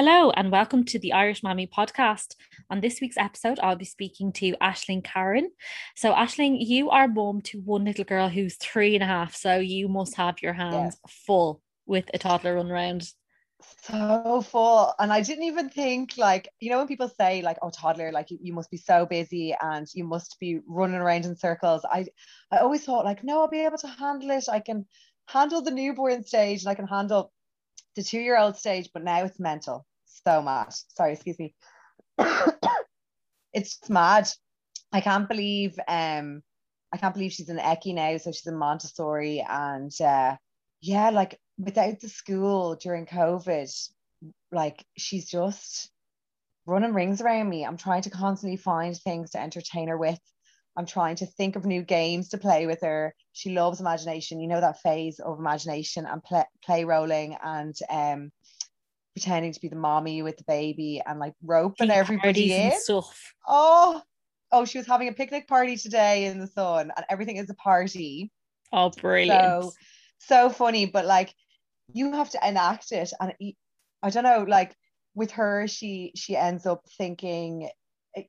Hello, and welcome to the Irish Mammy podcast. On this week's episode, I'll be speaking to Aisling Caren. So, Aisling, you are mum to one little girl who's three and a half, so you must have your hands yes. full with a toddler running around. So full. And I didn't even think, like, you know, when people say, like, oh, toddler, like, you, you must be so busy and you must be running around in circles. I, I always thought, like, no, I'll be able to handle it. I can handle the newborn stage and I can handle the two year old stage, but now it's mental. So mad. Sorry, excuse me. it's mad. I can't believe um I can't believe she's in ECCE now, so she's in Montessori and uh yeah, like without the school during COVID, like she's just running rings around me. I'm trying to constantly find things to entertain her with. I'm trying to think of new games to play with her. She loves imagination. You know that phase of imagination and play, play rolling and um, pretending to be the mommy with the baby and like roping everybody in. stuff. Oh, oh, she was having a picnic party today in the sun, and everything is a party. Oh, brilliant! So, so funny, but like you have to enact it, and I don't know, like with her, she she ends up thinking eh,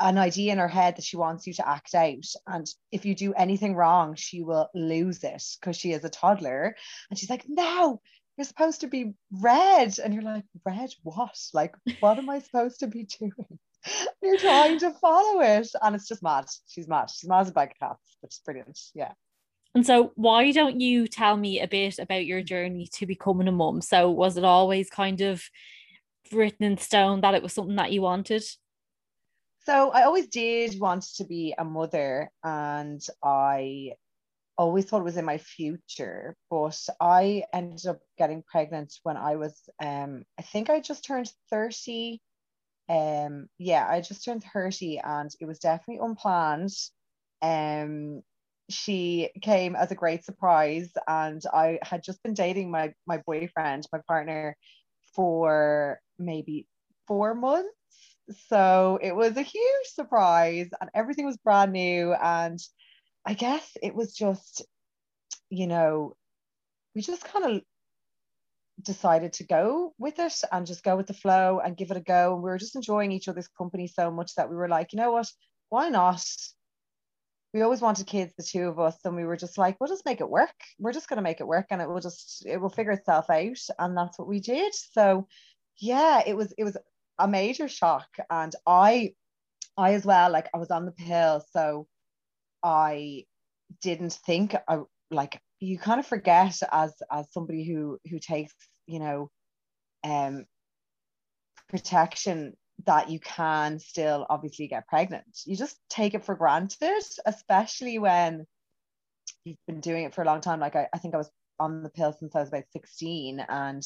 an idea in her head that she wants you to act out and if you do anything wrong she will lose it because she is a toddler and she's like no you're supposed to be red. And you're like red what? Like what am i supposed to be doing? You're trying to follow it. And it's just mad. She's mad. She's mad as a bag of cats. Which is brilliant. Yeah. And so why don't you tell me a bit about your journey to becoming a mum? So was it always kind of written in stone that it was something that you wanted? So I always did want to be a mother and I always thought was in my future, but I ended up getting pregnant when I was um I think I just turned 30. Um yeah, I just turned 30 and it was definitely unplanned. Um she came as a great surprise and I had just been dating my my boyfriend, my partner for maybe 4 months so it was a huge surprise and everything was brand new. And I guess it was just, you know, we just kind of decided to go with it and just go with the flow and give it a go. And we were just enjoying each other's company so much that we were like, you know what, why not? We always wanted kids, the two of us, and we were just like, we'll just make it work. We're just going to make it work and it will just, it will figure itself out. And that's what we did. So yeah, it was, it was a major shock and i i as well like i was on the pill so i didn't think i like you kind of forget as as somebody who who takes you know um protection that you can still obviously get pregnant you just take it for granted especially when you've been doing it for a long time like i, I think i was on the pill since i was about 16 and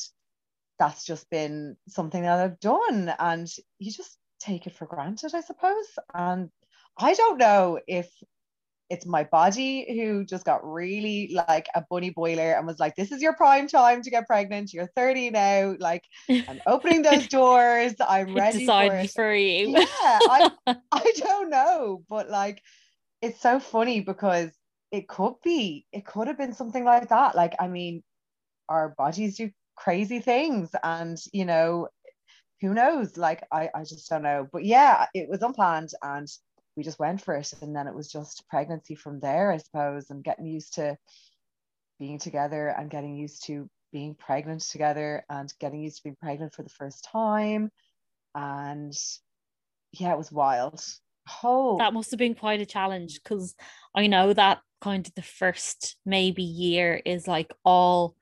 that's just been something that I've done. And you just take it for granted, I suppose. And I don't know if it's my body who just got really like a bunny boiler and was like, this is your prime time to get pregnant. You're 30 now. Like, I'm opening those doors. I'm ready for, it. for you. yeah, I, I don't know. But like, it's so funny because it could be, it could have been something like that. Like, I mean, our bodies do crazy things and you know who knows like I, I just don't know but yeah it was unplanned and we just went for it. And then it was just pregnancy from there i suppose and getting used to being together and getting used to being pregnant together and getting used to being pregnant for the first time. And yeah it was wild. Oh. That must have been quite a challenge because i know that kind of the first maybe year is like all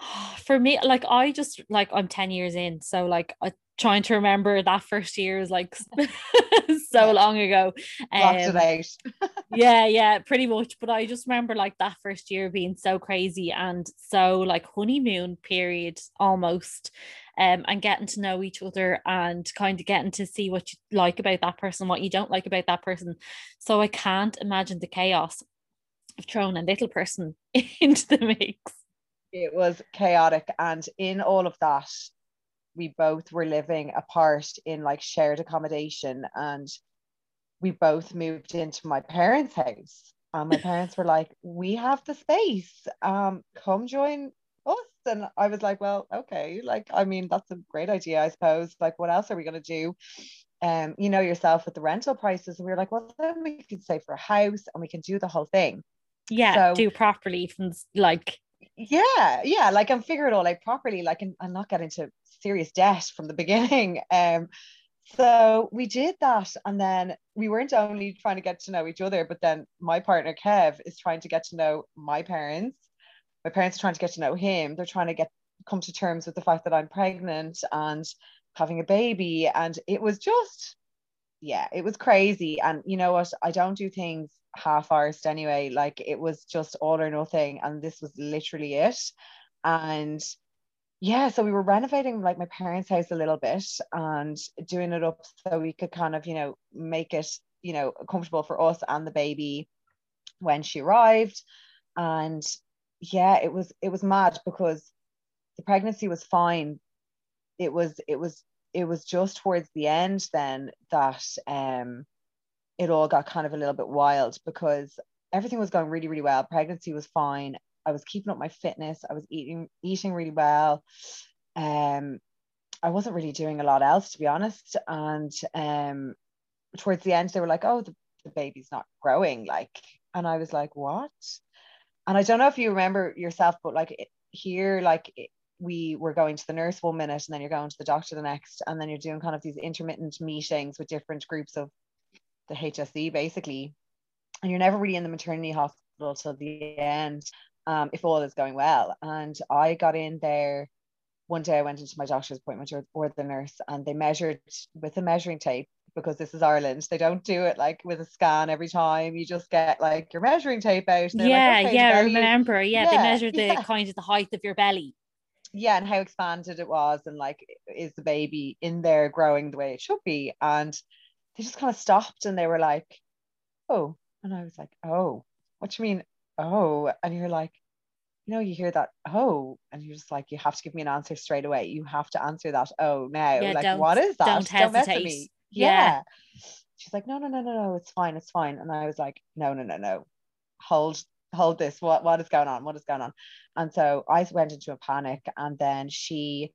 for me like i just like i'm 10 years in so like I, trying to remember that first year is like so long ago. Um, yeah yeah pretty much but i just remember like that first year being so crazy and so like honeymoon period almost um, and getting to know each other and kind of getting to see what you like about that person what you don't like about that person. So i can't imagine the chaos of throwing a little person into the mix. It was chaotic and in all of that we both were living apart in like shared accommodation and we both moved into my parents house and my parents were like we have the space um come join us And I was like, well, okay, like, I mean, that's a great idea, I suppose. Like, what else are we going to do? Um, you know yourself with the rental prices. And we were like, well, then we can save for a house and we can do the whole thing. Yeah, so, do properly from like yeah, yeah, like I'm figure it all out properly, like and, and not get into serious debt from the beginning. Um, so we did that, and then we weren't only trying to get to know each other, but then my partner Kev is trying to get to know my parents. My parents are trying to get to know him. They're trying to get come to terms with the fact that I'm pregnant and having a baby, and it was just, yeah, it was crazy. And you know what? I don't do things half-arsed anyway. Like it was just all or nothing, and this was literally it. And yeah, so we were renovating like my parents' house a little bit and doing it up so we could kind of, you know, make it, you know, comfortable for us and the baby when she arrived. And yeah, it was it was mad because the pregnancy was fine. It was it was it was just towards the end then that um it all got kind of a little bit wild because everything was going really really well. Pregnancy was fine I was keeping up my fitness. I was eating eating really well. Um, I wasn't really doing a lot else to be honest. And um, towards the end, they were like, "Oh, the, the baby's not growing." Like, and I was like, "What?" And I don't know if you remember yourself, but like it, here, like it, we were going to the nurse one minute, and then you're going to the doctor the next, and then you're doing kind of these intermittent meetings with different groups of the HSE, basically. And you're never really in the maternity hospital till the end um, if all is going well. And I got in there one day I went into my doctor's appointment or, or the nurse and they measured with a measuring tape because this is Ireland. They don't do it like with a scan every time. You just get like your measuring tape out. Yeah, like, okay, yeah, I remember. Yeah, yeah, they measured the yeah. kind of the height of your belly. Yeah, and how expanded it was, and like, is the baby in there growing the way it should be? And they just kind of stopped and they were like, oh. And I was like, oh, what do you mean? oh, and you're like, you know, you hear that, oh, and you're just like, you have to give me an answer straight away. You have to answer that, oh, now. Yeah, like, what is that? Don't hesitate. Don't me. Yeah. yeah. She's like, no, no, no, no, no, it's fine, it's fine. And I was like, no, no, no, no. Hold, hold this. What what is going on? What is going on? And so I went into a panic and then she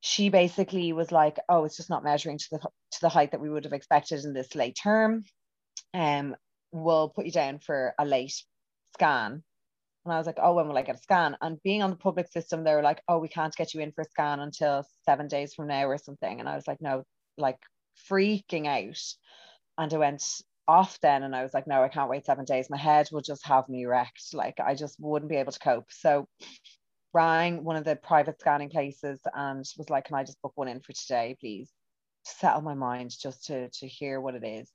she basically was like, oh, it's just not measuring to the to the height that we would have expected in this late term. Um, we'll put you down for a late scan. And I was like, oh, when will I get a scan? And being on the public system, they were like, oh, we can't get you in for a scan until seven days from now or something. And I was like, no, like freaking out. And I went off then and I was like, no, I can't wait seven days. My head will just have me wrecked. Like I just wouldn't be able to cope. So rang one of the private scanning places and was like, can I just book one in for today, please? To settle my mind just to to hear what it is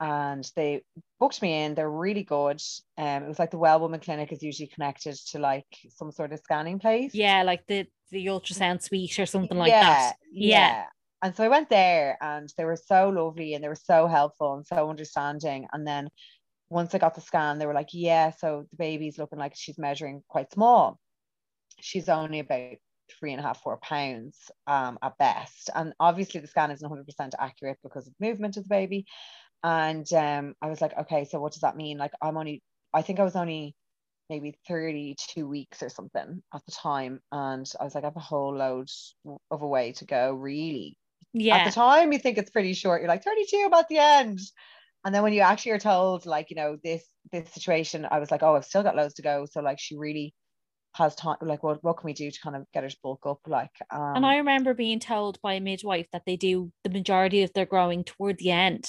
and they booked me in. They're really good. Um, it was like the Well Woman Clinic is usually connected to like some sort of scanning place. Yeah, like the the ultrasound suite or something like yeah, that. Yeah. yeah. And so I went there and they were so lovely and they were so helpful and so understanding. And then once I got the scan, they were like, yeah, so the baby's looking like she's measuring quite small. She's only about three and a half, four pounds um, at best. And obviously the scan isn't 100% accurate because of movement of the baby. And um, I was like, okay, so what does that mean? Like, I'm only, I think I was only maybe 32 weeks or something at the time. And I was like, I have a whole load of a way to go, really. Yeah. At the time, you think it's pretty short. You're like 32 about the end. And then when you actually are told, like, you know, this this situation, I was like, oh, I've still got loads to go. So like she really has time like what, what can we do to kind of get her to bulk up like um, and I remember being told by a midwife that they do the majority of their growing toward the end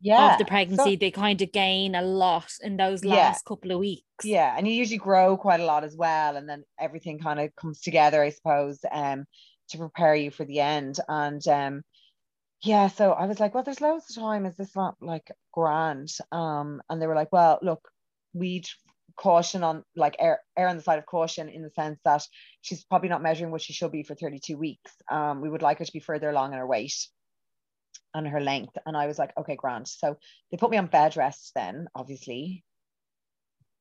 yeah, of the pregnancy, so, they kind of gain a lot in those last yeah, couple of weeks. Yeah, and you usually grow quite a lot as well, and then everything kind of comes together, I suppose, um, to prepare you for the end. And um, yeah, so I was like, well, there's loads of time. Is this not like grand? Um, and they were like, well, look, we'd caution on like air, air on the side of caution in the sense that she's probably not measuring what she should be for 32 weeks. Um, we would like her to be further along in her weight and her length. And I was like, okay, Grant. So they put me on bed rest then, obviously.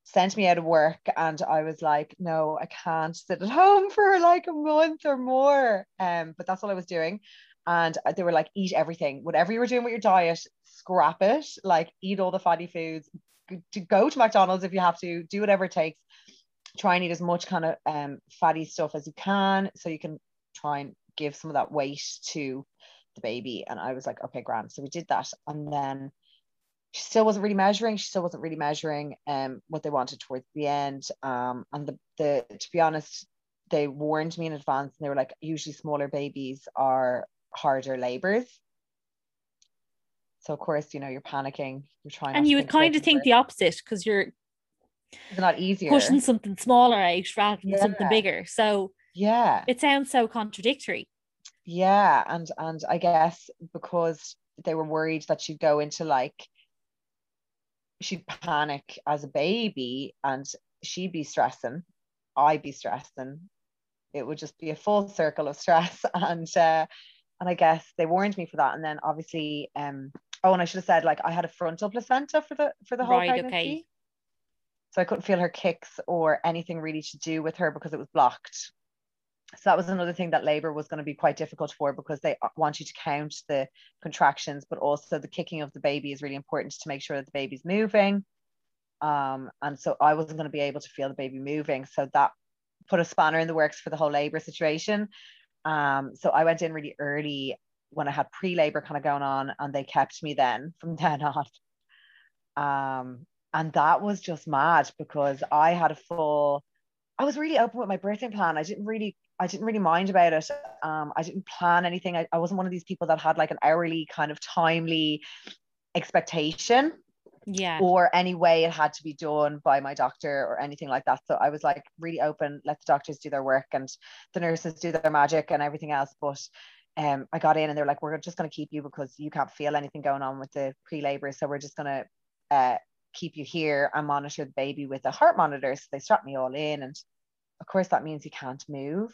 Sent me out of work, and I was like, no, I can't sit at home for like a month or more. Um, but that's all I was doing. And they were like, eat everything, whatever you were doing with your diet, scrap it, like eat all the fatty foods, to go to McDonald's if you have to, do whatever it takes. try and eat as much kind of um, fatty stuff as you can so you can try and give some of that weight to the baby. And I was like, okay, grand. So we did that. And then she still wasn't really measuring. She still wasn't really measuring um, what they wanted towards the end. Um, and the, the to be honest, they warned me in advance and they were like, usually smaller babies are harder labors. So of course, you know, you're panicking, you're trying. And you would kind of think the opposite because you're it's not easier pushing something smaller out rather than yeah. something bigger. So yeah, it sounds so contradictory. Yeah, and and I guess because they were worried that she'd go into like she'd panic as a baby and she'd be stressing, I'd be stressing. It would just be a full circle of stress and uh and I guess they warned me for that. And then obviously um oh and I should have said like I had a frontal placenta for the for the whole right, pregnancy. Okay. So I couldn't feel her kicks or anything really to do with her because it was blocked. So that was another thing that labor was going to be quite difficult for because they uh, want you to count the contractions, but also the kicking of the baby is really important to make sure that the baby's moving. Um, and so I wasn't going to be able to feel the baby moving. So that put a spanner in the works for the whole labor situation. Um, so I went in really early when I had pre-labor kind of going on, and they kept me then from then on. Um, and that was just mad because I had a full I was really open with my birthing plan. I didn't really I didn't really mind about it. Um, I didn't plan anything. I, I wasn't one of these people that had like an hourly kind of timely expectation. Yeah. Or any way it had to be done by my doctor or anything like that. So I was like really open, let the doctors do their work and the nurses do their magic and everything else. But um, I got in and they're like, we're just going to keep you because you can't feel anything going on with the pre labor. So we're just going to uh, keep you here and monitor the baby with a heart monitor. So they strapped me all in and of course that means you can't move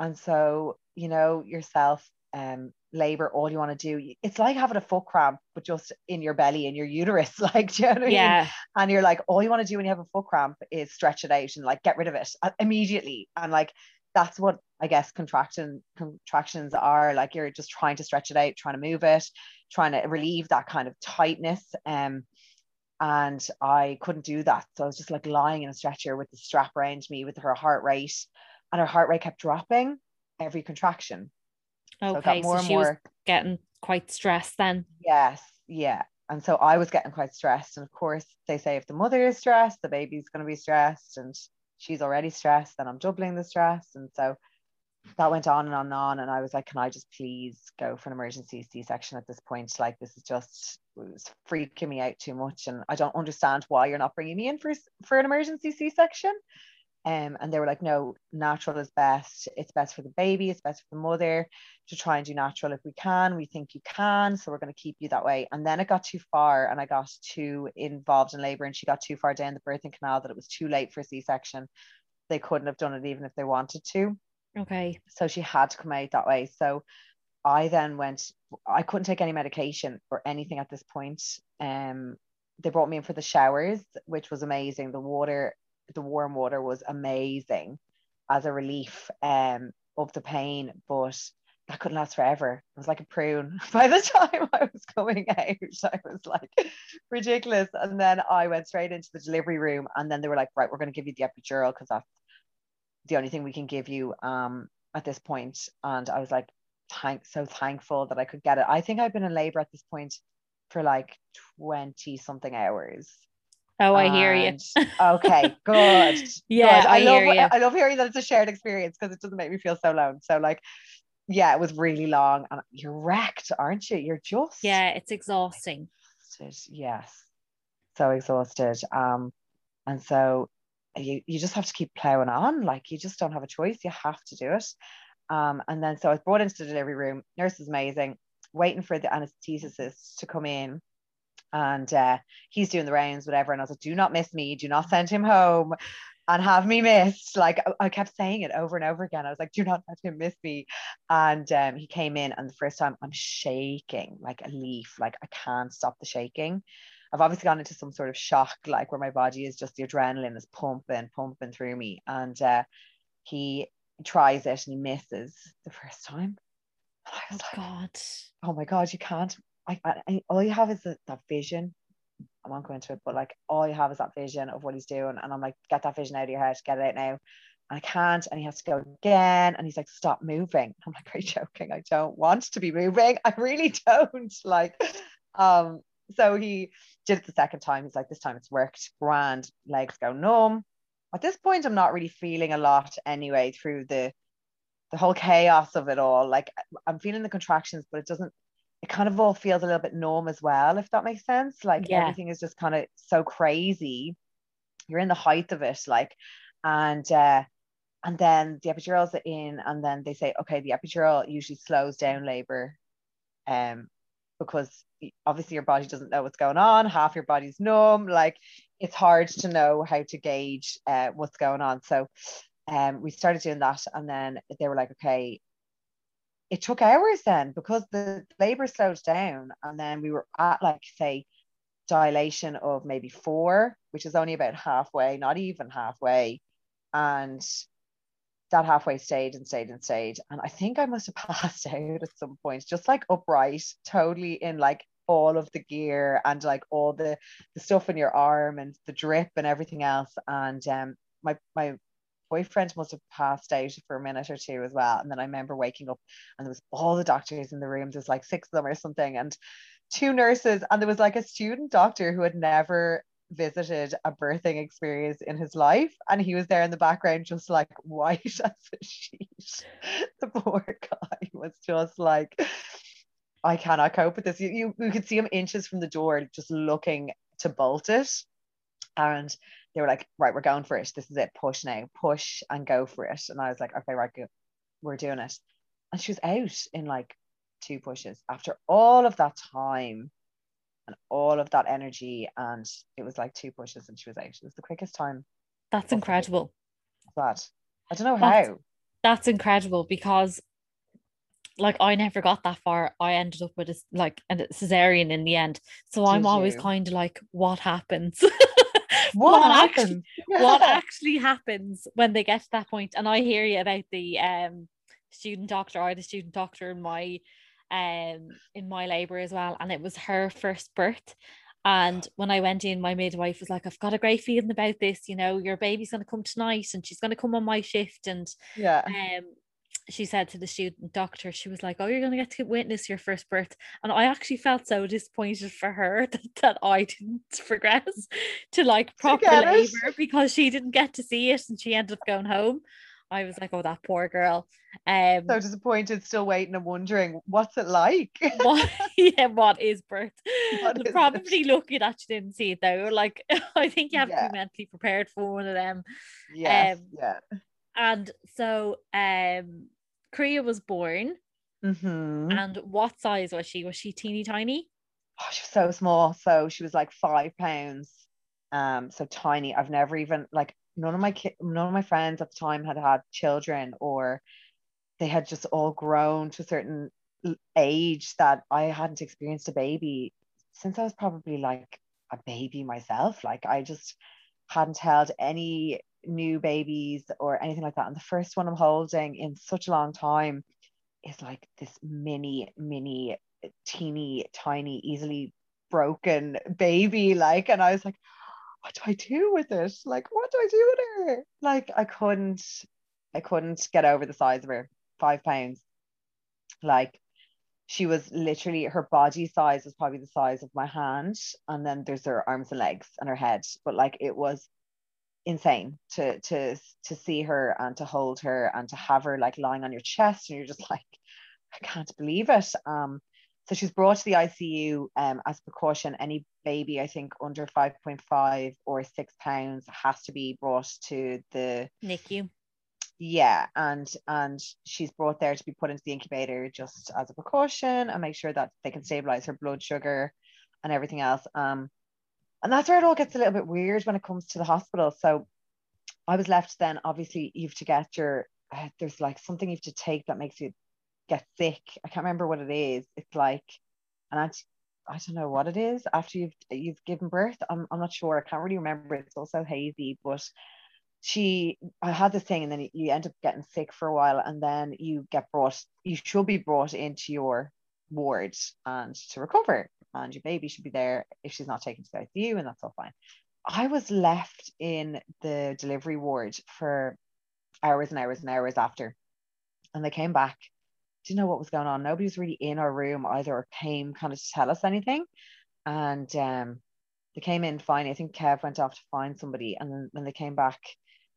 and so you know yourself um labor all you want to do it's like having a foot cramp but just in your belly in your uterus like do you know what yeah I mean? and you're like all you want to do when you have a foot cramp is stretch it out and like get rid of it uh, immediately and like that's what I guess contraction contractions are like you're just trying to stretch it out trying to move it trying to relieve that kind of tightness um and I couldn't do that. So I was just like lying in a stretcher with the strap around me with her heart rate, and her heart rate kept dropping every contraction. Okay, so, so she more... was getting quite stressed then. Yes, yeah. And so I was getting quite stressed. And of course, they say if the mother is stressed, the baby's going to be stressed, and she's already stressed, then I'm doubling the stress. And so that went on and on and on. And I was like, can I just please go for an emergency C section at this point? Like, this is just freaking me out too much. And I don't understand why you're not bringing me in for, for an emergency C section. Um, and they were like, no, natural is best. It's best for the baby, it's best for the mother to try and do natural if we can. We think you can. So we're going to keep you that way. And then it got too far and I got too involved in labor and she got too far down the birthing canal that it was too late for C section. They couldn't have done it even if they wanted to. Okay. So she had to come out that way. So I then went, I couldn't take any medication or anything at this point. Um, they brought me in for the showers, which was amazing. The water, the warm water was amazing as a relief um, of the pain, but that couldn't last forever. It was like a prune. By the time I was coming out, I was like ridiculous. And then I went straight into the delivery room, and then they were like, "Right, we're going to give you the epidural because that's the only thing we can give you um, at this point. And I was like, thank so thankful that I could get it. I think I've been in labor at this point for like 20 something hours. Oh, I hear you. okay, good. Yeah, good. I, I love you. I love hearing that it's a shared experience because it doesn't make me feel so alone. So like yeah, it was really long and you're wrecked, aren't you? You're just Yeah, it's exhausting. Exhausted. Yes. So exhausted. Um and so you, you just have to keep plowing on. Like you just don't have a choice. You have to do it. Um, and then so I was brought into the delivery room. Nurse is amazing, waiting for the anesthetist to come in. And uh, he's doing the rounds, whatever. And I was like, do not miss me. Do not send him home and have me missed. Like I kept saying it over and over again. I was like, do not let him miss me. And um, he came in, and the first time I'm shaking like a leaf. Like I can't stop the shaking. I've obviously gone into some sort of shock, like where my body is just the adrenaline is pumping, pumping through me. And uh, he tries it and he misses the first time. And I was oh, like, God. Oh my God, you can't. I, I, all you have is that, vision I won't go into it, but like all you have is that vision of what he's doing. And I'm like, get that vision out of your head, get it out now. And I can't. And he has to go again. And he's like, stop moving. I'm like, are you joking? I don't want to be moving. I really don't. Like, um, so he did it the second time. He's like, this time it's worked. Grand, legs go numb. At this point, I'm not really feeling a lot anyway through the the whole chaos of it all. Like I'm feeling the contractions, but it doesn't it kind of all feels a little bit numb as well, if that makes sense. Like yeah. everything is just kind of so crazy. You're in the height of it, like, and uh, and then the epidural's in, and then they say, okay, the epidural usually slows down labor, um, because obviously your body doesn't know what's going on. Half your body's numb. Like it's hard to know how to gauge uh, what's going on. So, um, we started doing that, and then they were like, okay, it took hours then because the labor slowed down and then we were at like say dilation of maybe four which is only about halfway not even halfway and that halfway stayed and stayed and stayed and i think i must have passed out at some point just like upright totally in like all of the gear and like all the the stuff in your arm and the drip and everything else and um my my boyfriend must have passed out for a minute or two as well. And then I remember waking up and there was all the doctors in the room. There's like six of them or something, and two nurses. And there was like a student doctor who had never visited a birthing experience in his life. And he was there in the background, just like white as a sheet. The poor guy was just like, I cannot cope with this. You, you, you could see him inches from the door, just looking to bolt it. And they were like, right, we're going for it. This is it. Push now, push and go for it. And I was like, okay, right, good. We're doing it. And she was out in like two pushes after all of that time and all of that energy. And it was like two pushes and she was out. It was the quickest time. That's incredible. That I don't know that's, how. That's incredible because like I never got that far. I ended up with a like a cesarean in the end. So Did I'm always kind of like, what happens? what, what happens? Actually, what actually happens when they get to that point? And I hear you about the um student doctor. I had a student doctor in my um in my labor as well, and it was her first birth. And when I went in, my midwife was like, I've got a great feeling about this. You know, your baby's going to come tonight and she's going to come on my shift. And yeah, um, she said to the student doctor, she was like, Oh, you're going to get to witness your first birth. And I actually felt so disappointed for her that, that I didn't progress to like proper labor because she didn't get to see it and she ended up going home. I was like, Oh, that poor girl. Um, so disappointed, still waiting and wondering what's it like. what, yeah, what is birth? What is probably it? lucky that you didn't see it though. Like, I think you have yeah. to be mentally prepared for one of them. Yes, um, yeah. And so, um, Kriya was born. Mm-hmm. And what size was she? Was she teeny tiny? Oh, she was so small. So she was like five pounds. Um, so tiny. I've never even like none of my ki- none of my friends at the time had had children or they had just all grown to a certain age that I hadn't experienced a baby since I was probably like a baby myself. Like I just hadn't held any new babies or anything like that. And the first one I'm holding in such a long time is like this mini, mini, teeny, tiny, easily broken baby. Like, and I was like, what do I do with it? Like, what do I do with her? Like, I couldn't, I couldn't get over the size of her, five pounds. Like, she was literally her body size was probably the size of my hand and then there's her arms and legs and her head but like it was insane to to to see her and to hold her and to have her like lying on your chest and you're just like I can't believe it um so she's brought to the ICU um, as a precaution. Any baby, I think, under 5.5 or six pounds has to be brought to the NICU. Yeah, and and she's brought there to be put into the incubator just as a precaution and make sure that they can stabilize her blood sugar and everything else. Um, and that's where it all gets a little bit weird when it comes to the hospital. So I was left then, obviously, you have to get your, uh, there's like something you have to take that makes you get sick. I can't remember what it is. It's like an I don't know what it is after you've you've given birth. I'm, I'm not sure. I can't really remember. It's also hazy, but she I had this thing and then you end up getting sick for a while and then you get brought you should be brought into your ward and to recover and your baby should be there if she's not taken to the ICU, and that's all fine. I was left in the delivery ward for hours and hours and hours after. And they came back, didn't know what was going on. Nobody was really in our room either or came kind of to tell us anything. And um, they came in finally. I think Kev went off to find somebody. And then when they came back,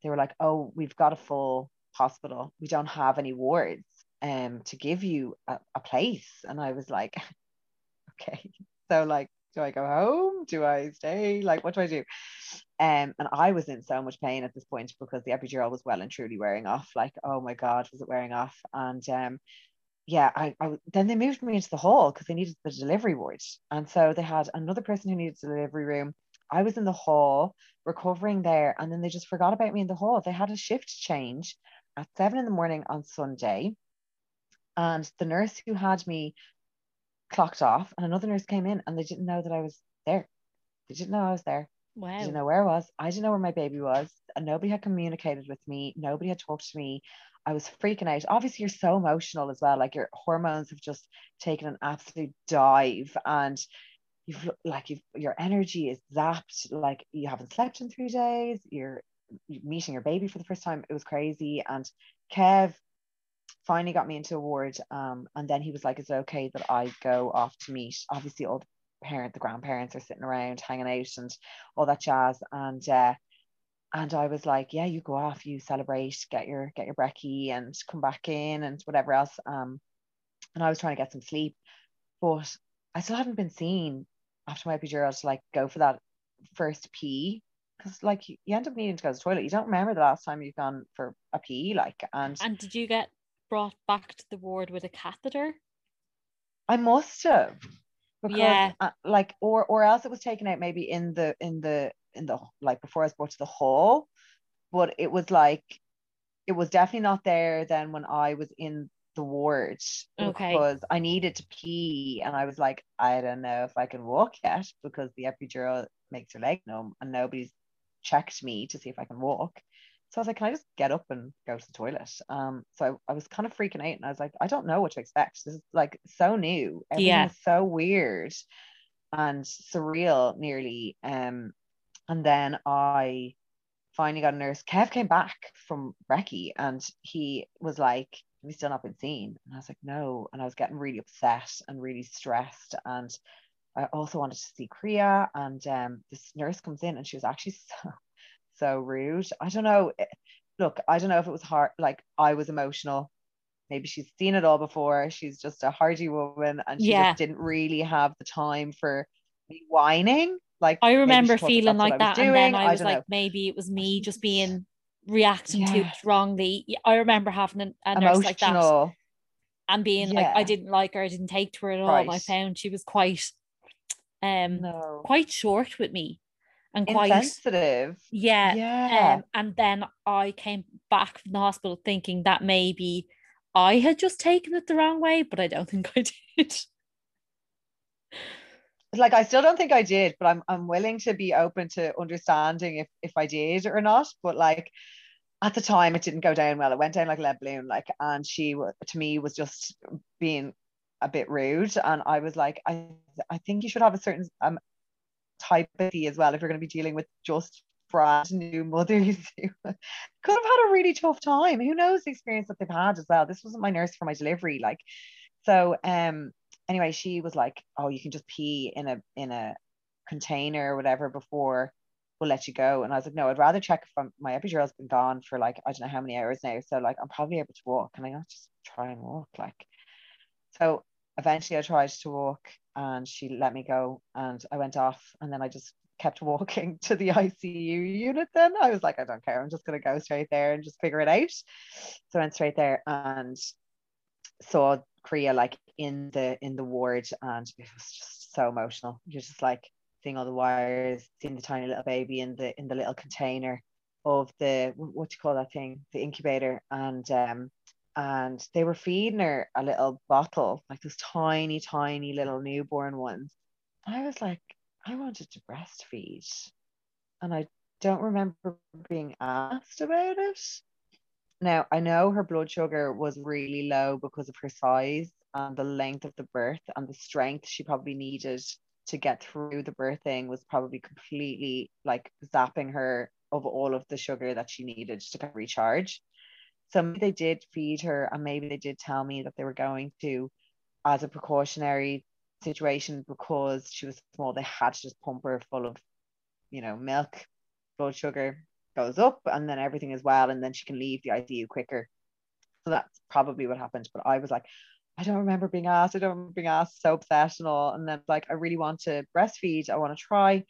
they were like, oh, we've got a full hospital. We don't have any wards um, to give you a, a place. And I was like, okay. So like do I go home? Do I stay? Like, what do I do? Um, and I was in so much pain at this point because the epidural was well and truly wearing off. Like, oh my God, was it wearing off? And um, yeah, I, I then they moved me into the hall because they needed the delivery ward. And so they had another person who needed the delivery room. I was in the hall recovering there, and then they just forgot about me in the hall. They had a shift change at seven in the morning on Sunday. And the nurse who had me clocked off and another nurse came in and they didn't know that I was there. They didn't know I was there. Wow. They didn't know where I was. I didn't know where my baby was. And nobody had communicated with me. Nobody had talked to me. I was freaking out. Obviously, you're so emotional as well. Like your hormones have just taken an absolute dive and you've like you've your energy is zapped. Like you haven't slept in three days. You're meeting your baby for the first time. It was crazy. And Kev finally got me into a ward. Um, and then he was like, Is it okay that I go off to meet? Obviously, all the parent, the grandparents are sitting around hanging out and all that jazz. And uh, and I was like, Yeah, you go off, you celebrate, get your get your brekkie and come back in and whatever else. Um, and I was trying to get some sleep, but I still hadn't been seen after my epidural to like go for that first pee because like you, end up needing to go to the toilet. You don't remember the last time you've gone for a pee, like and and did you get brought back to the ward with a catheter? I must have. Because, yeah. Uh, like, or or else it was taken out maybe in the in the in the like before I was brought to the hall, but it was like, it was definitely not there then when I was in the ward okay. because I needed to pee and I was like, I don't know if I can walk yet because the epidural makes your leg numb and nobody's checked me to see if I can walk. So I was like, can I just get up and go to the toilet? Um, so I, I was kind of freaking out and I was like, I don't know what to expect. This is like so new. Everything yeah. is so weird and surreal nearly. Um, and then I finally got a nurse. Kev came back from Brekkie and he was like, Have you still not been seen? And I was like, No. And I was getting really upset and really stressed. And I also wanted to see Kriya. And um, this nurse comes in and she was actually so so rude. I don't know. Eh, look, I don't know if it was hard. Like I was emotional. Maybe she's seen it all before. She's just a hardy woman, and she Yeah. just didn't really have the time for me whining. Like I remember feeling like I that, and then doing. I was like, know. maybe it was me just being reacting to Yeah. it wrongly. I remember having a, a nurse like that emotional. and being like, I didn't like her, I didn't take to her at all. And I found she was quite, um, No, quite short with me, and quite insensitive. yeah. Yeah, Um, and then I came back from the hospital thinking that maybe I had just taken it the wrong way, but I don't think I did. like I still don't think I did, but I'm I'm willing to be open to understanding if if I did or not. But like at the time, it didn't go down well. It went down like a lead balloon. Like, and she to me was just being a bit rude, and I was like, I I think you should have a certain um type of as well if you're going to be dealing with just brand new mothers could have had a really tough time. Who knows the experience that they've had as well. This wasn't my nurse for my delivery, like so. Um. Anyway, she was like, "Oh, you can just pee in a in a container or whatever before we'll let you go." And I was like, "No, I'd rather check if I'm, my epidural's been gone for like I don't know how many hours now. So like I'm probably able to walk. Can I not just try and walk? Like." So eventually, I tried to walk, and she let me go, and I went off, and then I just kept walking to the ICU unit. Then I was like, I don't care. I'm just gonna go straight there and just figure it out. So I went straight there and saw Kriya like in the in the ward and it was just so emotional. You're just like seeing all the wires, seeing the tiny little baby in the in the little container of the what do you call that thing? The incubator and um and they were feeding her a little bottle, like those tiny, tiny little newborn ones. I was like, I wanted to breastfeed. And I don't remember being asked about it. Now, I know her blood sugar was really low because of her size and the length of the birth and the strength she probably needed to get through the birthing was probably completely like zapping her of all of the sugar that she needed to recharge. So maybe they did feed her, and maybe they did tell me that they were going to, as a precautionary situation, because she was small, they had to just pump her full of, you know, milk, blood sugar goes up, and then everything is well, and then she can leave the ICU quicker. So that's probably what happened. But I was like, I don't remember being asked. I don't remember being asked. So obsessed and all. And then like, I really want to breastfeed. I want to try.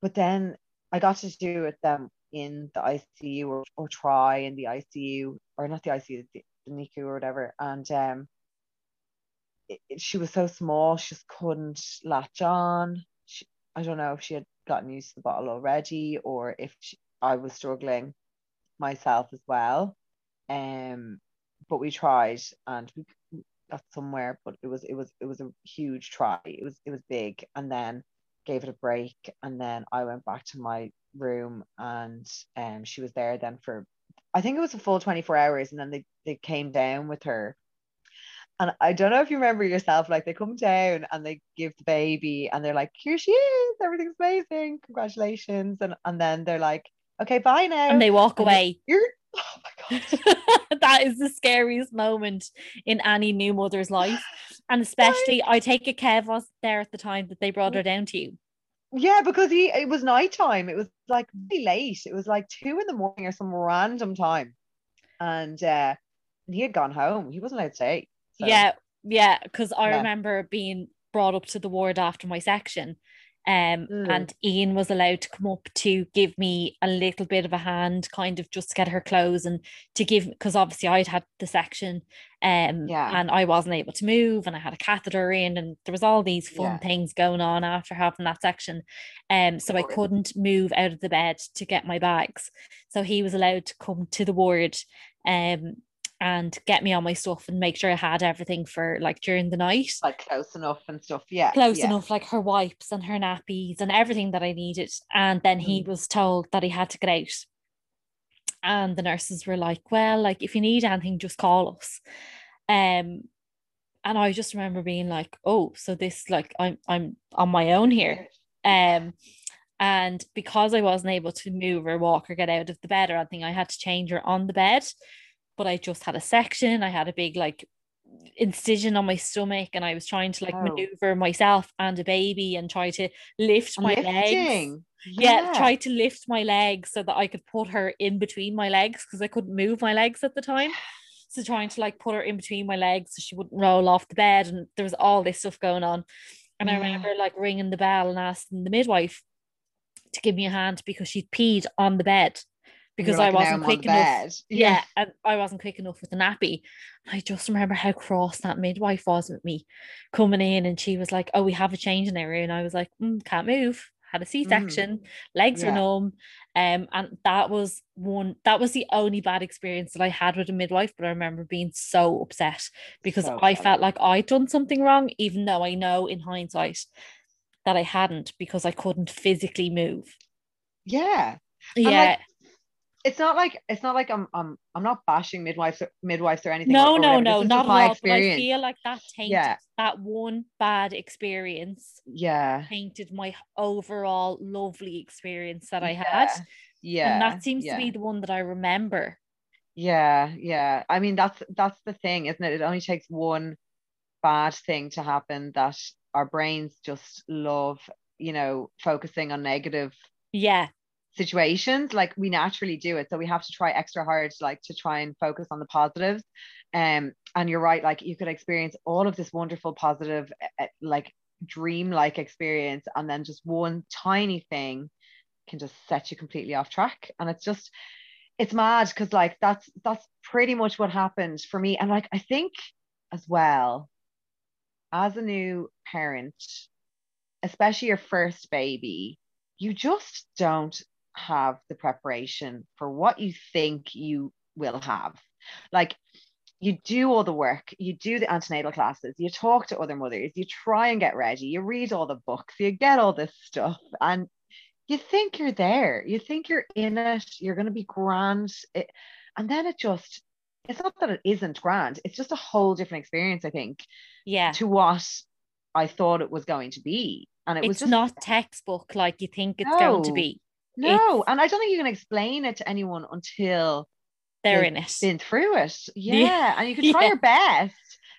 But then I got to do it then in the ICU or, or try in the ICU or not the ICU, the, the NICU or whatever. And um, it, it, she was so small, she just couldn't latch on. She, I don't know if she had gotten used to the bottle already or if she, I was struggling myself as well. Um, but we tried and we got somewhere, but it was it was it was a huge try. It was it was big, and then gave it a break, and then I went back to my room and um she was there then for I think it was a full 24 hours and then they, they came down with her. And I don't know if you remember yourself like they come down and they give the baby and they're like here she is everything's amazing congratulations and and then they're like okay bye now. And they walk and away. you're oh my god that is the scariest moment in any new mother's life and especially I take it Kev was there at the time that they brought her down to you yeah, because he it was nighttime. It was like really late. It was like two in the morning or some random time. And uh he had gone home. He wasn't allowed to stay. So. Yeah, yeah. Because I yeah. remember being brought up to the ward after my section um, mm. And Ian was allowed to come up to give me a little bit of a hand, kind of just to get her clothes and to give, because obviously I'd had the section um, yeah. and I wasn't able to move and I had a catheter in and there was all these fun yeah. things going on after having that section. Um, so I couldn't move out of the bed to get my bags. So he was allowed to come to the ward um, and get me on my stuff and make sure I had everything for like during the night. Like close enough and stuff. Yeah. Close yeah. enough, like her wipes and her nappies and everything that I needed. And then mm. he was told that he had to get out. And the nurses were like, Well, like if you need anything, just call us. Um and I just remember being like, oh, so this like I'm I'm on my own here. Um and because I wasn't able to move or walk or get out of the bed or anything, I had to change her on the bed but I just had a section. I had a big like incision on my stomach and I was trying to like oh. maneuver myself and a baby and try to lift my Lifting. legs. Yeah. yeah, try to lift my legs so that I could put her in between my legs because I couldn't move my legs at the time. So trying to like put her in between my legs so she wouldn't roll off the bed and there was all this stuff going on. And yeah. I remember like ringing the bell and asking the midwife to give me a hand because she'd peed on the bed because like, I wasn't quick enough. Yeah. yeah, and I wasn't quick enough with the nappy. I just remember how cross that midwife was with me coming in, and she was like, "Oh, we have a change in area," and I was like, mm, "Can't move." Had a C section, mm. legs yeah. were numb, um, and that was one. That was the only bad experience that I had with a midwife. But I remember being so upset because so I felt like I'd done something wrong, even though I know in hindsight that I hadn't because I couldn't physically move. Yeah, yeah. It's not like it's not like I'm I'm I'm not bashing midwives or, midwives or anything. No, or, no, no, not at all. But I feel like that tainted yeah. that one bad experience. Yeah, tainted my overall lovely experience that I had. Yeah, and that seems yeah. to be the one that I remember. Yeah, yeah. I mean, that's that's the thing, isn't it? It only takes one bad thing to happen that our brains just love, you know, focusing on negative. Yeah situations like we naturally do it. So we have to try extra hard like to try and focus on the positives. Um and you're right like you could experience all of this wonderful positive like dream like experience and then just one tiny thing can just set you completely off track. And it's just it's mad because like that's that's pretty much what happened for me. And like i think as well as a new parent especially your first baby you just don't have the preparation for what you think you will have. Like you do all the work, you do the antenatal classes, you talk to other mothers, you try and get ready, you read all the books, you get all this stuff, and you think you're there, you think you're in it, you're going to be grand. It, and then it just, it's not that it isn't grand, it's just a whole different experience, I think. Yeah. To what I thought it was going to be. and it was just not textbook like you think it's going to be. No, and I don't think you can explain it to anyone until They're in it. been through it. Yeah. Yeah, and you can try Yeah. your best,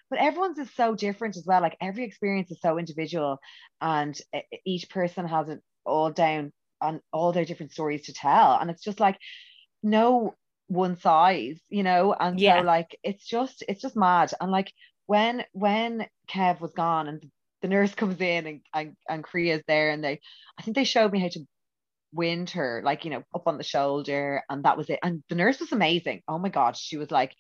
but everyone's is so different as well. Like every experience is so individual, and each person has it all down on all their different stories to tell, and it's just like no one size, you know. And Yeah. so like it's just it's just mad, and like when when Kev was gone and the nurse comes in and and, and Kria's there, and they I think they showed me how to wind her like you know up on the shoulder and that was it. And the nurse was amazing. Oh my god she was like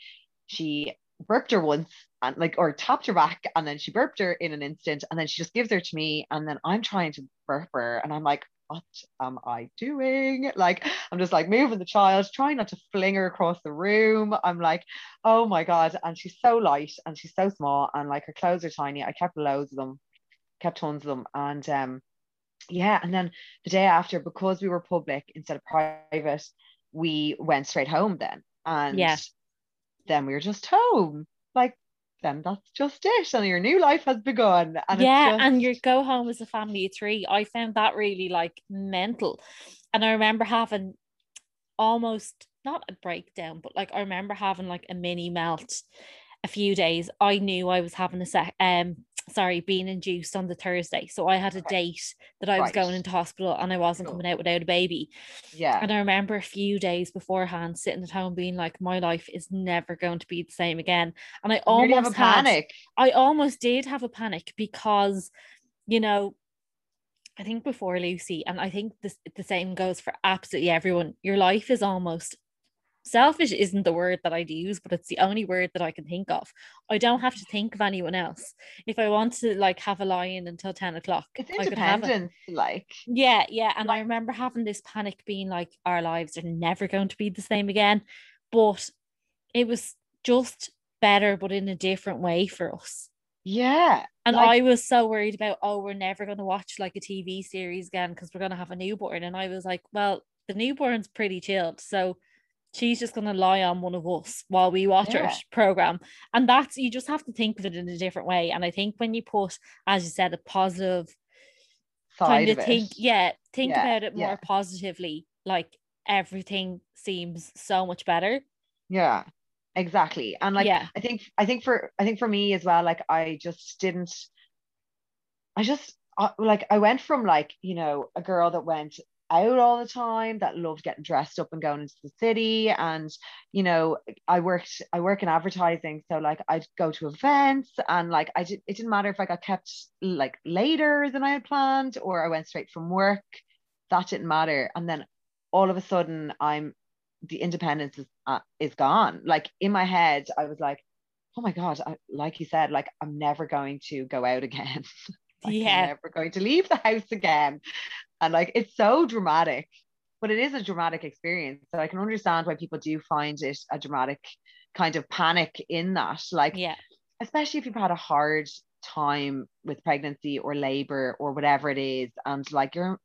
she burped her once and like or tapped her back and then she burped her in an instant and then she just gives her to me and then I'm trying to burp her and I'm like what am I doing? Like I'm just like moving the child trying not to fling her across the room. I'm like oh my god. And she's so light and she's so small and like her clothes are tiny. I kept loads of them kept tons of them and um yeah and then the day after because we were public instead of private we went straight home then and Yeah. then we were just home like then that's just it and your new life has begun and yeah, it's just, and you go home as a family of three. I found that really like mental. And I remember having almost not a breakdown, but like I remember having like a mini melt a few days. I knew I was having a sec um sorry, being induced on the Thursday. So I had a date that I was going into hospital and I wasn't Cool. coming out without a baby. yeah And I remember a few days beforehand sitting at home being like, my life is never going to be the same again. And I you really almost have a had- panic I almost did have a panic because, you know, I think before Lucy, and I think this the same goes for absolutely everyone. Your life is almost selfish isn't the word that I'd use, but it's the only word that I can think of. I don't have to mm. think of anyone else. If I want to like have a lie-in until 10 o'clock, it's I could have it. like Yeah, yeah. And I remember having this panic being like, our lives are never going to be the same again. But it was just better, but in a different way for us. yeah And Like- I was so worried about, oh, we're never going to watch like a TV series again because we're going to have a newborn. And I was like, well, the newborn's pretty chilled. So she's just going to lie on one of us while we watch Yeah. sh- program. And that's, you just have to think of it in a different way. And I think when you put, as you said, a positive side kind of think, yeah, think Yeah, about it yeah. more positively, like everything seems so much better. yeah exactly and like yeah. I think I think for I think for me as well, like I just didn't I just uh, like I went from like, you know, a girl that went out all the time that loved getting dressed up and going into the city. And you know I worked I work in advertising so like I'd go to events and like I did it didn't matter if I got kept like later than I had planned or I went straight from work that didn't matter. And then all of a sudden I'm the independence is uh, is gone. Like in my head I was like oh my god I, like you said like I'm never going to go out again. Like, Yeah. I'm never going to leave the house again and like it's so dramatic but it is a dramatic experience. So I can understand why people do find it a dramatic kind of panic in that like Yeah. especially if you've had a hard time with pregnancy or labor or whatever it is and like your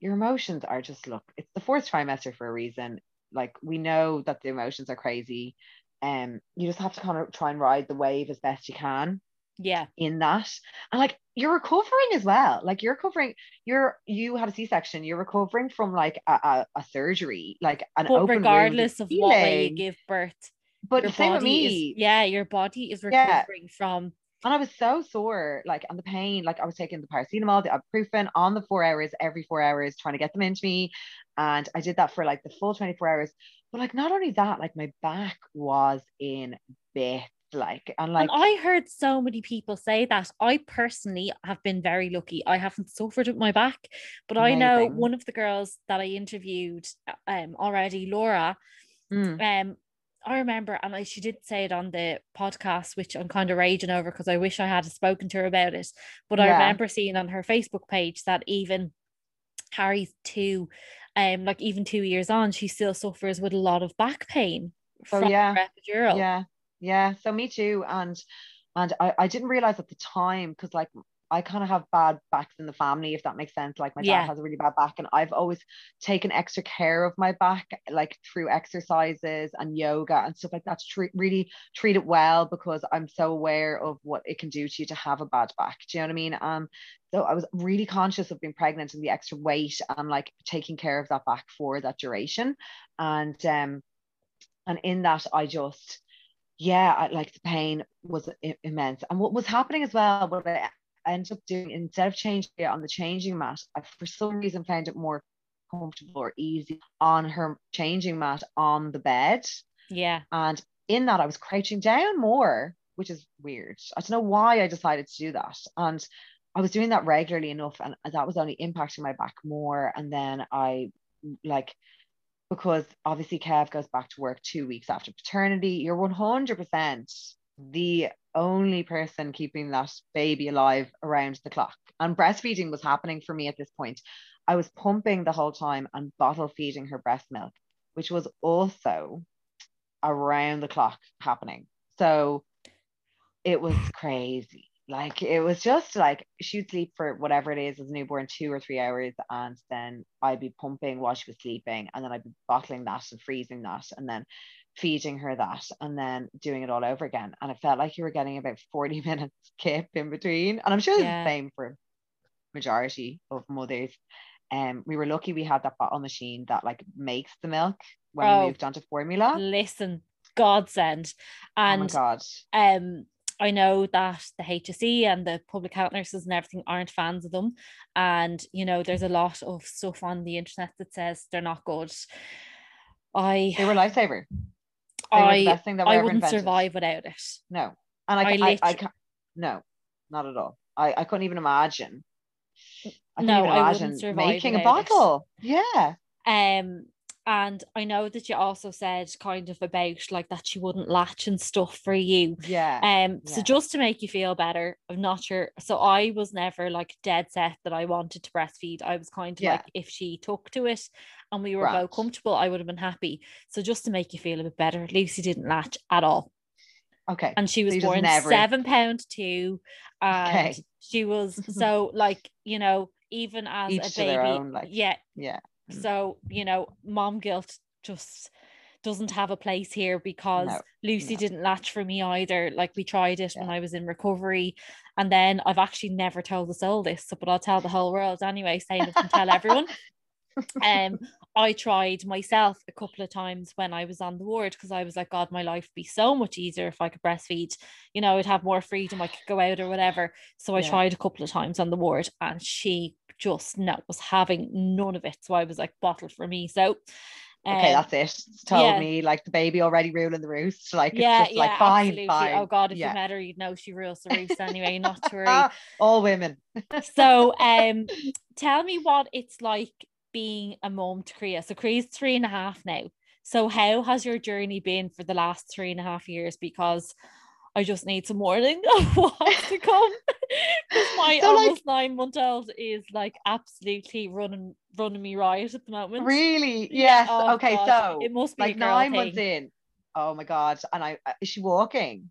your emotions are just look it's the fourth trimester for a reason. Like we know that the emotions are crazy um you just have to kind of try and ride the wave as best you can Yeah. in that and like you're recovering as well like you're recovering you're you had a c-section you're recovering from like a, a, a surgery like an But open regardless of what way you give birth, but your same with me is yeah, your body is Yeah. recovering from And I was so sore, like, and the pain, like, I was taking the paracetamol, the ibuprofen on the four hours, every four hours, trying to get them into me. And I did that for like the full 24 hours. But, like, not only that, like, my back was in bits, like, and like, and I heard so many people say that. I personally have been very lucky. I haven't suffered with my back, but I know one of the girls that I interviewed um already, Laura, mm, um I remember and I, she did say it on the podcast which I'm kind of raging over because I wish I had spoken to her about it but I remember seeing on her Facebook page that even Harry's two um like even two years on she still suffers with a lot of back pain Oh, from yeah. epidural yeah, yeah. So, me too. And, and I, I didn't realize at the time because, like, I kind of have bad backs in the family, if that makes sense. Like my Yeah. dad has a really bad back, and I've always taken extra care of my back, like through exercises and yoga and stuff like that. To treat, really treat it well because I'm so aware of what it can do to you to have a bad back. Do you know what I mean? Um, so I was really conscious of being pregnant and the extra weight and like taking care of that back for that duration, and um, and in that I just yeah, I, like the pain was immense. And what was happening as well, what I I ended up doing instead of changing it on the changing mat, I for some reason found it more comfortable or easy on her changing mat on the bed. Yeah. And in that, I was crouching down more, which is weird. I don't know why I decided to do that. And I was doing that regularly enough, and that was only impacting my back more. And then I like because obviously Kev goes back to work two weeks after paternity, you're 100% the only person keeping that baby alive around the clock. And breastfeeding was happening for me at this point. I was pumping the whole time and bottle feeding her breast milk, which was also around the clock happening. So it was crazy. Like it was just like she'd sleep for whatever it is as a newborn, two or three hours, and then I'd be pumping while she was sleeping, and then I'd be bottling that and freezing that, and then feeding her that, and then doing it all over again. And it felt like you were getting about 40 minutes kip in between. And I'm sure it's Yeah. the same for majority of mothers. Um, we were lucky we had that bottle machine that like makes the milk when Oh. we moved on to formula. Listen, godsend. oh my And god. um I know that the HSE and the public health nurses and everything aren't fans of them. And you know, there's a lot of stuff on the internet that says they're not good. I They were a lifesaver. They were the I best thing that I wouldn't invented. survive without it. No. And I, I I, I, can't, no, not at all. I, I couldn't even imagine. I couldn't No, even I wouldn't imagine survive making a without it. bottle. Yeah. Um and I know that you also said kind of about like that she wouldn't latch and stuff for you. Yeah. Um, so just to make you feel better, I'm not sure. So I was never like dead set that I wanted to breastfeed. I was kind of Yeah. like if she took to it and we were Grand. both comfortable, I would have been happy. So just to make you feel a bit better, Lucy didn't latch at all. okay. And she was just born never- seven pound two. And Okay. she was so like, you know, even as Each a baby. own, like, yeah. yeah. Mm. So, you know, mom guilt just doesn't have a place here because No, Lucy no. didn't latch for me either. Like we tried it when I was in recovery. And then I've actually never told the soul this, but I'll tell the whole world anyway, saying it and tell everyone. Um, I tried myself a couple of times when I was on the ward because I was like, God, my life would be so much easier if I could breastfeed. You know, I'd have more freedom, I could go out or whatever. So I Yeah. tried a couple of times on the ward and she just no was having none of it. So I was like bottled for me. So Okay, um, that's it. It's told yeah. me like the baby already ruling the roost. Like it's yeah, just yeah, like fine, absolutely. fine. Oh God, if yeah. you met her, you'd know she rules the roost anyway, not to worry. All women. so um tell me what it's like being a mom to Kriya. So Kriya's three and a half now. So how has your journey been for the last three and a half years? Because I just need some warning of what's to come. Because my So, like- almost nine month old is like absolutely running running me riot at the moment. Really? Yes. oh okay, God, so it must be like nine months in. Oh my god. And I is she walking?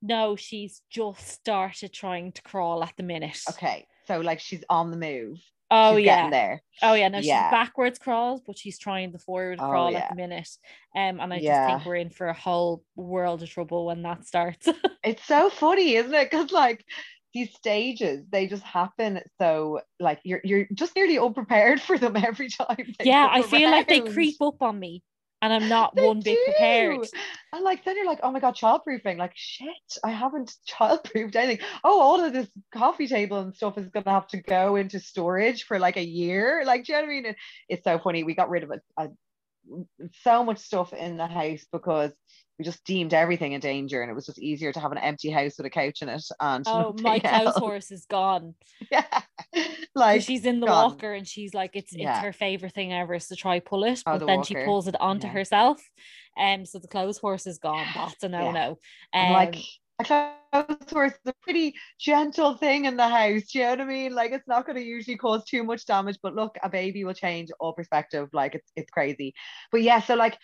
No, she's just started trying to crawl at the minute. Okay. So like she's on the move. Oh she's yeah. there. Oh yeah, no, Yeah. she's backwards crawls, but she's trying the forward Oh, crawl yeah. at the minute. Um, and I just think we're in for a whole world of trouble when that starts. It's so funny, isn't it? Because like these stages, they just happen so like you're you're just nearly unprepared for them every time. yeah, I feel like they creep up on me, and I'm not They one bit prepared. And like then you're like, oh my god, childproofing. Like shit, I haven't childproofed anything. Oh, all of this coffee table and stuff is gonna have to go into storage for like a year. Like, do you know what I mean? It- it's so funny. We got rid of it. A, so much stuff in the house because we just deemed everything a danger, and it was just easier to have an empty house with a couch in it. And Oh, my nothing clothes horse is gone. yeah like she's in the gone. walker and she's like, it's Yeah. it's her favorite thing ever is to try pull it, Oh, but the then she pulls it onto Yeah. herself. Um, so the clothes horse is gone. That's a no no. I'm Um, like a clothes horse is a pretty gentle thing in the house. You know what I mean? Like it's not going to usually cause too much damage, but look, a baby will change all perspective. Like it's it's crazy. But yeah, so like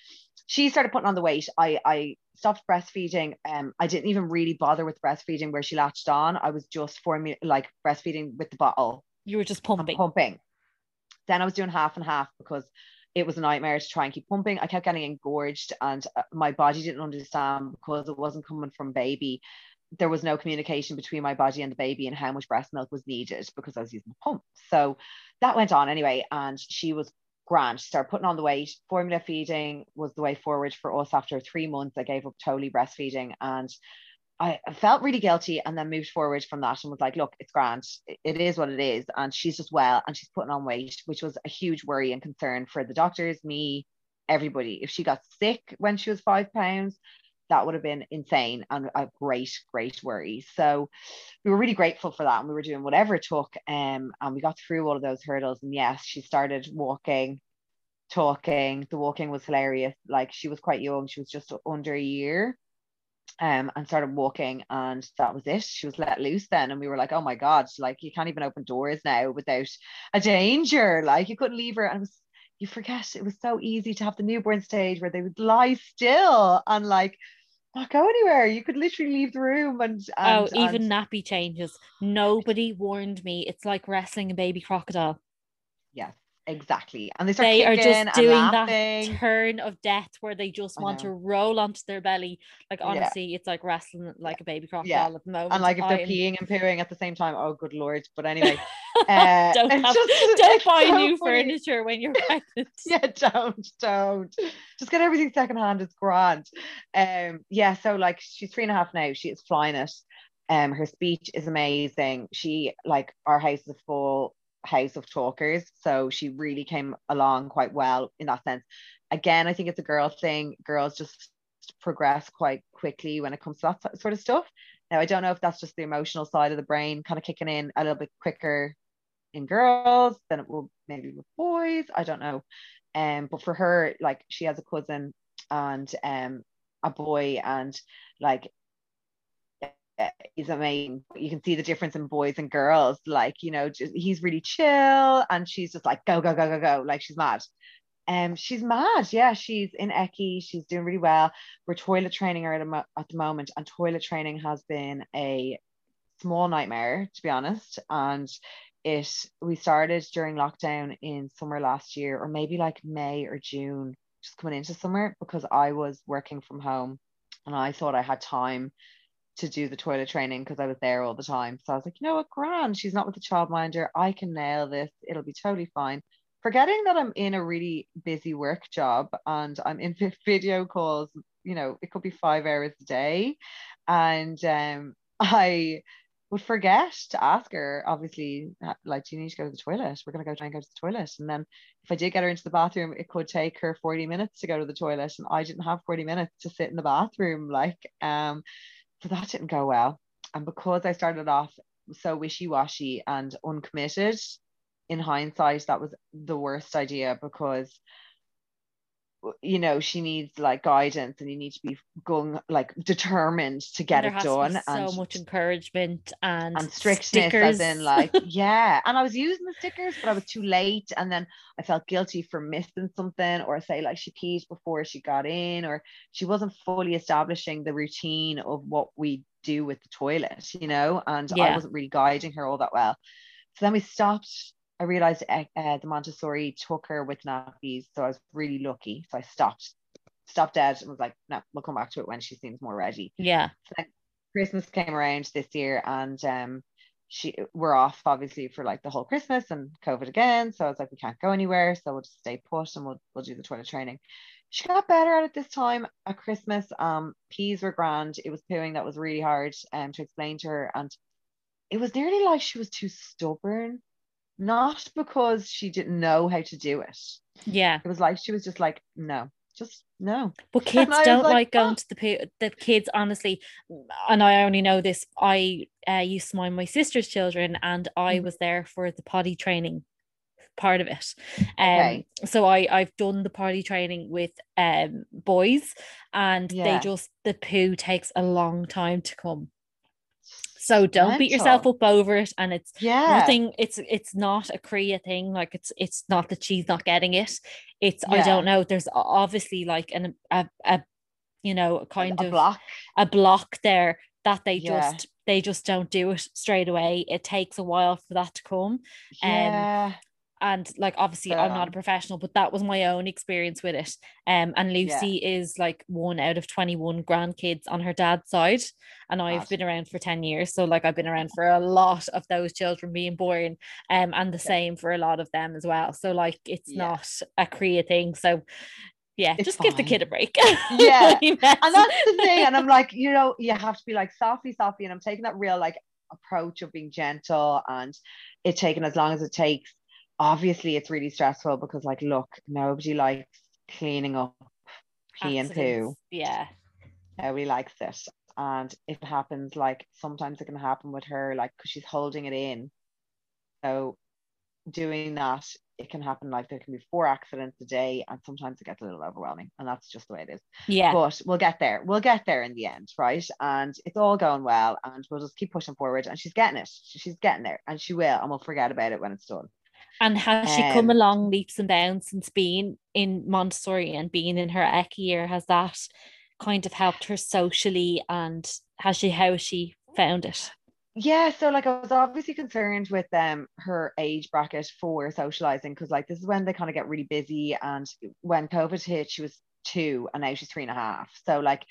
she started putting on the weight. I I stopped breastfeeding. Um, I didn't even really bother with breastfeeding where she latched on. I was just formula like breastfeeding with the bottle. You were just pumping. Pumping. Then I was doing half and half because it was a nightmare to try and keep pumping. I kept getting engorged, and uh, my body didn't understand because it wasn't coming from baby. There was no communication between my body and the baby and how much breast milk was needed because I was using the pump. So that went on anyway, and she was grand. She started putting on the weight. Formula feeding was the way forward for us. After three months, I gave up totally breastfeeding, and I felt really guilty and then moved forward from that and was like, look, it's grand. It is what it is. And she's just well and she's putting on weight, which was a huge worry and concern for the doctors, me, everybody. If she got sick when she was five pounds, that would have been insane and a great, great worry. So we were really grateful for that. And we were doing whatever it took. Um, and we got through all of those hurdles. And yes, she started walking, talking. The walking was hilarious. Like she was quite young, she was just under a year um, and started walking and that was it she was let loose then and we were like oh my god like you can't even open doors now without a danger like you couldn't leave her and it was you forget it was so easy to have the newborn stage where they would lie still and like not go anywhere you could literally leave the room and, oh, and oh even and... nappy changes nobody warned me it's like wrestling a baby crocodile yes Exactly. And they start they are just doing that turn of death where they just want to roll onto their belly. Like honestly, yeah. it's like wrestling like a baby crocodile yeah. at the moment. And like if they're I'm... peeing and pooing at the same time, oh good lord. But anyway. Uh, don't have, just, don't buy so new funny. furniture when you're pregnant. yeah, don't, don't. Just get everything secondhand, it's grand. Um, yeah, so like she's three and a half now, she is flying it. Um, her speech is amazing. She like our house is full house of talkers. So she really came along quite well in that sense. Again, I think it's a girl thing. Girls just progress quite quickly when it comes to that sort of stuff. Now, I don't know if that's just the emotional side of the brain kind of kicking in a little bit quicker in girls then it will maybe with boys. I don't know. Um, but for her, like she has a cousin and um a boy, and like is amazing. You can see the difference in boys and girls. Like, you know, just, he's really chill and she's just like, go, go, go, go, go. Like she's mad. Um, she's mad. Yeah, she's in ECCE. She's doing really well. We're toilet training her at, mo- at the moment, and toilet training has been a small nightmare, to be honest. And it we started during lockdown in summer last year, or maybe like May or June, just coming into summer because I was working from home and I thought I had time to do the toilet training because I was there all the time. So I was like, you know what, grand. She's not with the childminder. I can nail this. It'll be totally fine. Forgetting that I'm in a really busy work job and I'm in video calls, you know, it could be five hours a day. And um, I would forget to ask her, obviously, like, do you need to go to the toilet? We're going to go try and go to the toilet. And then if I did get her into the bathroom, it could take her 40 minutes to go to the toilet. And I didn't have 40 minutes to sit in the bathroom. Like, um, so that didn't go well. And because I started off so wishy washy and uncommitted, in hindsight, that was the worst idea because you know she needs like guidance and you need to be going like determined to get it done so and much encouragement and, and strictness stickers. as in like yeah and I was using the stickers but I was too late and then I felt guilty for missing something or say like she peed before she got in or she wasn't fully establishing the routine of what we do with the toilet you know and yeah. I wasn't really guiding her all that well so then we stopped I realized uh, the Montessori took her with nappies, so I was really lucky. So I stopped, stopped dead, and was like, "No, we'll come back to it when she seems more ready." Yeah. So Christmas came around this year, and um, she we're off obviously for like the whole Christmas and COVID again. So I was like, we can't go anywhere, so we'll just stay put and we'll we'll do the toilet training. She got better at it this time at Christmas. Um, peas were grand. It was pooing that was really hard um to explain to her, and it was nearly like she was too stubborn not because she didn't know how to do it. Yeah. It was like she was just like, no, just no. But kids don't like, like going oh. to the the kids honestly, and I only know this. I uh, used to mind my sister's children, and I mm. was there for the potty training part of it. Um, okay. so I I've done the potty training with um boys, and yeah. they just the poo takes a long time to come. So don't beat yourself up over it. And it's Yeah. nothing, it's it's not a Korea thing. Like it's it's not that she's not getting it. It's I don't know. There's obviously like an a, a you know, a kind a of block. a block there that they Yeah. just they just don't do it straight away. It takes a while for that to come. Um, yeah. And like obviously I'm not a professional, but that was my own experience with it. Um and Lucy is like one out of 21 grandkids on her dad's side. And I've been around for 10 years. So like I've been around for a lot of those children being born. Um and the same for a lot of them as well. So like it's Yeah. not a Korea thing. So yeah, It's just give the kid a break. Yeah, and and that's the thing. And I'm like, you know, you have to be like softly, softly. And I'm taking that real like approach of being gentle and it taking as long as it takes. Obviously, it's really stressful because, like, look, nobody likes cleaning up pee and poo. Yeah. Nobody likes it. And if it happens, like, sometimes it can happen with her, like, because she's holding it in. So, doing that, it can happen like there can be four accidents a day, and sometimes it gets a little overwhelming. And that's just the way it is Yeah. but we'll get there. We'll get there in the end, right? And it's all going well, and we'll just keep pushing forward. And she's getting it. She's getting there, and she will, and we'll forget about it when it's done. And has she come Um, along leaps and bounds since being in Montessori and being in her ECCE year? Has that kind of helped her socially? And has she how has she found it? Yeah, so like I was obviously concerned with um her age bracket for socializing because like this is when they kind of get really busy, and when COVID hit, she was two, and now she's three and a half. So like.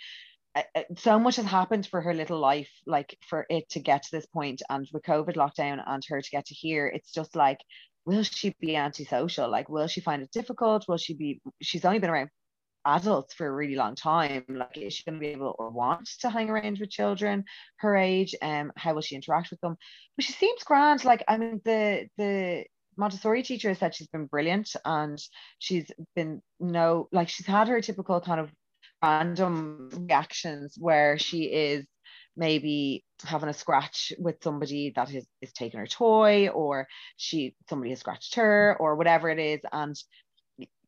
uh, uh, So much has happened for her little life, like for it to get to this point, and with COVID lockdown and her to get to here, it's just like will she be antisocial? Like, will she find it difficult? Will she be? She's only been around adults for a really long time. Like, is she going to be able or want to hang around with children her age? Um, how will she interact with them? But she seems grand. Like, I mean, the the Montessori teacher has said she's been brilliant, and she's been no like she's had her typical kind of random reactions where she is maybe having a scratch with somebody that is, is taking her toy or she somebody has scratched her or whatever it is and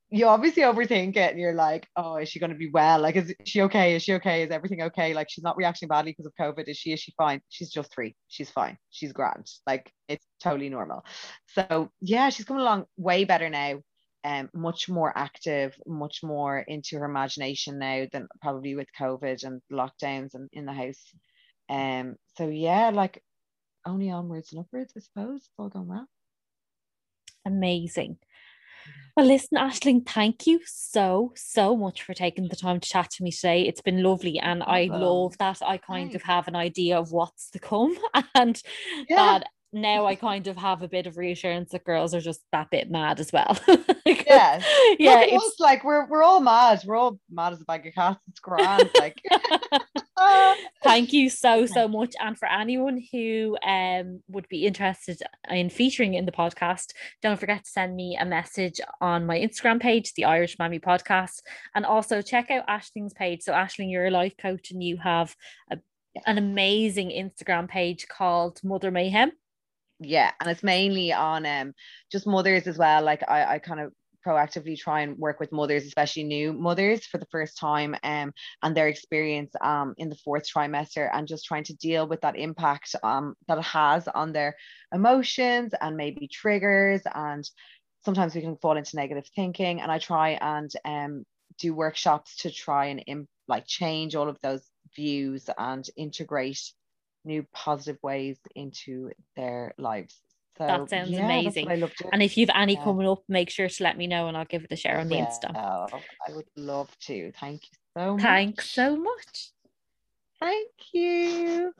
you obviously overthink it and you're like oh is she going to be well? Like is she okay? Is she okay? Is everything okay? Like she's not reacting badly because of covid. Is she is she fine? She's just three. She's fine. She's grand. Like it's totally normal. So yeah she's coming along way better now um, much more active, much more into her imagination now than probably with COVID and lockdowns and in the house. Um, so yeah, like only onwards and upwards, I suppose. It's all going well. Amazing. Well, listen, Aisling, thank you so, so much for taking the time to chat to me today. It's been lovely. And I love that I kind of have an idea of what's to come and Yeah. that now I kind of have a bit of reassurance that girls are just that bit mad as well. Yeah. yeah. It's, like we're we're all mad. We're all mad as a bag of cats. It's grand. Like. Thank you so so much, and for anyone who um would be interested in featuring in the podcast, don't forget to send me a message on my Instagram page, the Irish Mammy Podcast, and also check out Aisling's page. So Aisling, you're a life coach, and you have a, an amazing Instagram page called Mother Mayhem. yeah and it's mainly on um just mothers as well like i i kind of proactively try and work with mothers especially new mothers for the first time um and their experience um in the fourth trimester and just trying to deal with that impact um that it has on their emotions and maybe triggers and sometimes we can fall into negative thinking and i try and um do workshops to try and im- like change all of those views and integrate new positive ways into their lives. So That sounds yeah, amazing. I love doing. And if you've any Yeah. coming up, make sure to let me know, and I'll give it a share on the Insta. Well, I would love to. Thank you so much. Thanks so much. Thank you.